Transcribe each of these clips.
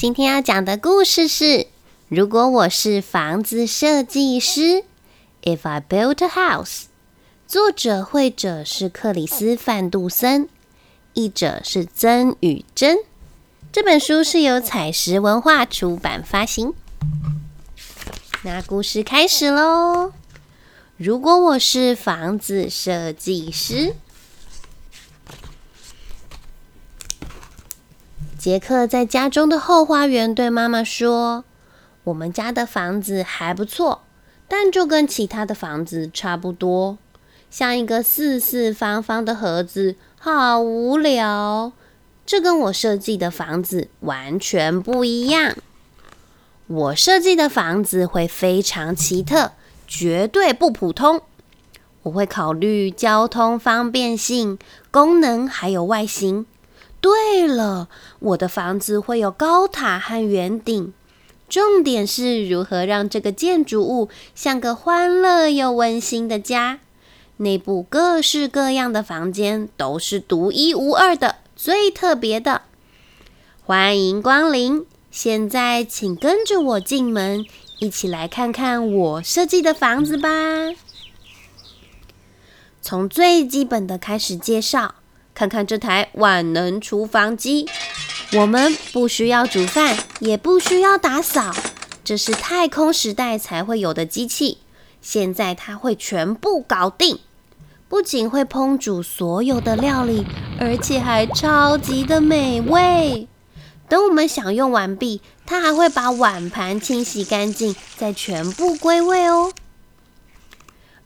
今天要讲的故事是：如果我是房子设计师，If I built a house。作者绘者是克里斯范杜森，译者是曾宇珍。这本书是由彩石文化出版发行。那故事开始喽！如果我是房子设计师。杰克在家中的后花园对妈妈说：“我们家的房子还不错，但就跟其他的房子差不多，像一个四四方方的盒子，好无聊。这跟我设计的房子完全不一样。我设计的房子会非常奇特，绝对不普通。我会考虑交通方便性、功能还有外形。”对了，我的房子会有高塔和圆顶，重点是如何让这个建筑物像个欢乐又温馨的家。内部各式各样的房间都是独一无二的、最特别的。欢迎光临！现在请跟着我进门，一起来看看我设计的房子吧。从最基本的开始介绍。看看这台万能厨房机，我们不需要煮饭，也不需要打扫，这是太空时代才会有的机器。现在它会全部搞定，不仅会烹煮所有的料理，而且还超级的美味。等我们享用完毕，它还会把碗盘清洗干净，再全部归位哦。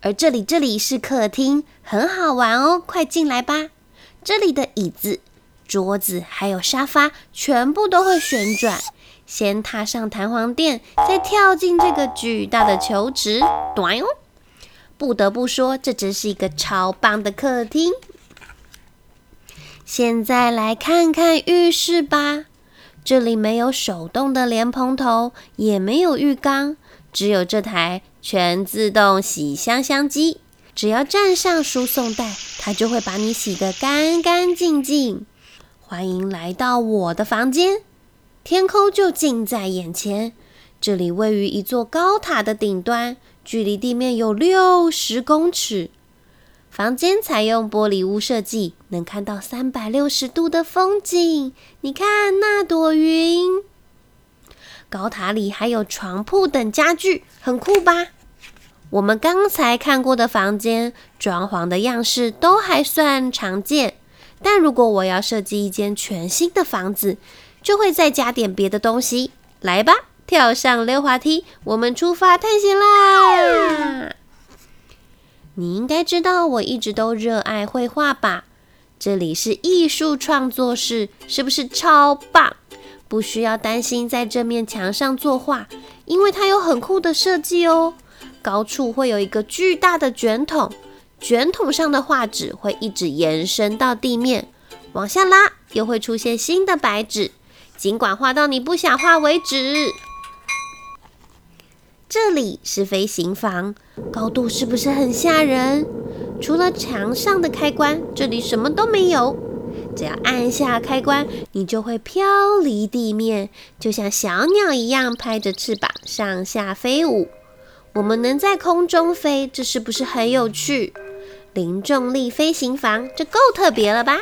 而这里，这里是客厅，很好玩哦，快进来吧。这里的椅子、桌子还有沙发全部都会旋转。先踏上弹簧垫，再跳进这个巨大的球池。短哦！不得不说，这真是一个超棒的客厅。现在来看看浴室吧。这里没有手动的莲蓬头，也没有浴缸，只有这台全自动洗香香机。只要站上输送带，它就会把你洗得干干净净。欢迎来到我的房间，天空就近在眼前。这里位于一座高塔的顶端，距离地面有六十公尺。房间采用玻璃屋设计，能看到三百六十度的风景。你看那朵云。高塔里还有床铺等家具，很酷吧？我们刚才看过的房间装潢的样式都还算常见，但如果我要设计一间全新的房子，就会再加点别的东西。来吧，跳上溜滑梯，我们出发探险啦！你应该知道我一直都热爱绘画吧？这里是艺术创作室，是不是超棒？不需要担心在这面墙上作画，因为它有很酷的设计哦。高处会有一个巨大的卷筒，卷筒上的画纸会一直延伸到地面，往下拉又会出现新的白纸，尽管画到你不想画为止。这里是飞行房，高度是不是很吓人？除了墙上的开关，这里什么都没有。只要按下开关，你就会飘离地面，就像小鸟一样拍着翅膀上下飞舞。我们能在空中飞，这是不是很有趣？零重力飞行房，这够特别了吧？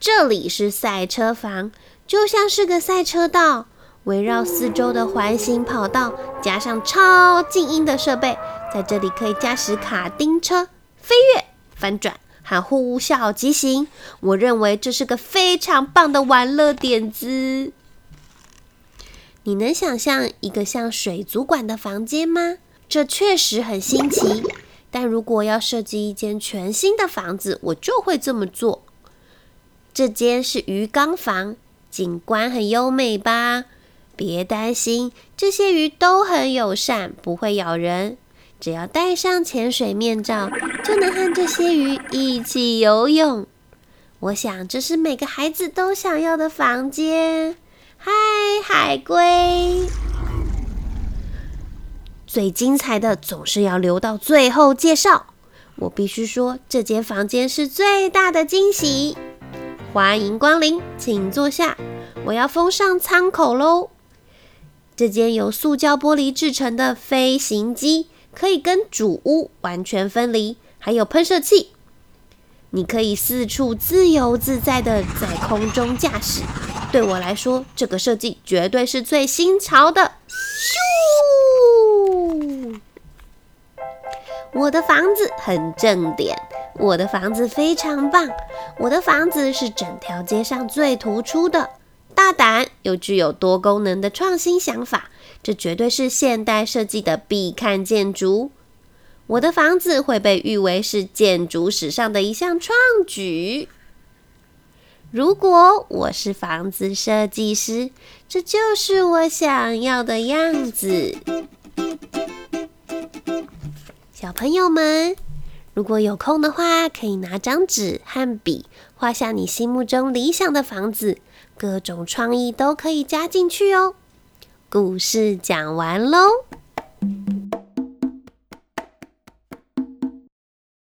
这里是赛车房，就像是个赛车道，围绕四周的环形跑道，加上超静音的设备，在这里可以驾驶卡丁车、飞跃、翻转和呼啸疾行。我认为这是个非常棒的玩乐点子。你能想象一个像水族馆的房间吗？这确实很新奇。但如果要设计一间全新的房子，我就会这么做。这间是鱼缸房，景观很优美吧？别担心，这些鱼都很友善，不会咬人。只要戴上潜水面罩，就能和这些鱼一起游泳。我想，这是每个孩子都想要的房间。嗨，海龟！最精彩的总是要留到最后介绍。我必须说，这间房间是最大的惊喜。欢迎光临，请坐下。我要封上舱口喽。这间由塑胶玻璃制成的飞行机，可以跟主屋完全分离，还有喷射器，你可以四处自由自在的在空中驾驶。对我来说，这个设计绝对是最新潮的。咻！我的房子很正点，我的房子非常棒，我的房子是整条街上最突出的。大胆又具有多功能的创新想法，这绝对是现代设计的必看建筑。我的房子会被誉为是建筑史上的一项创举。如果我是房子设计师，这就是我想要的样子。小朋友们，如果有空的话，可以拿张纸和笔，画下你心目中理想的房子。各种创意都可以加进去哦。故事讲完喽。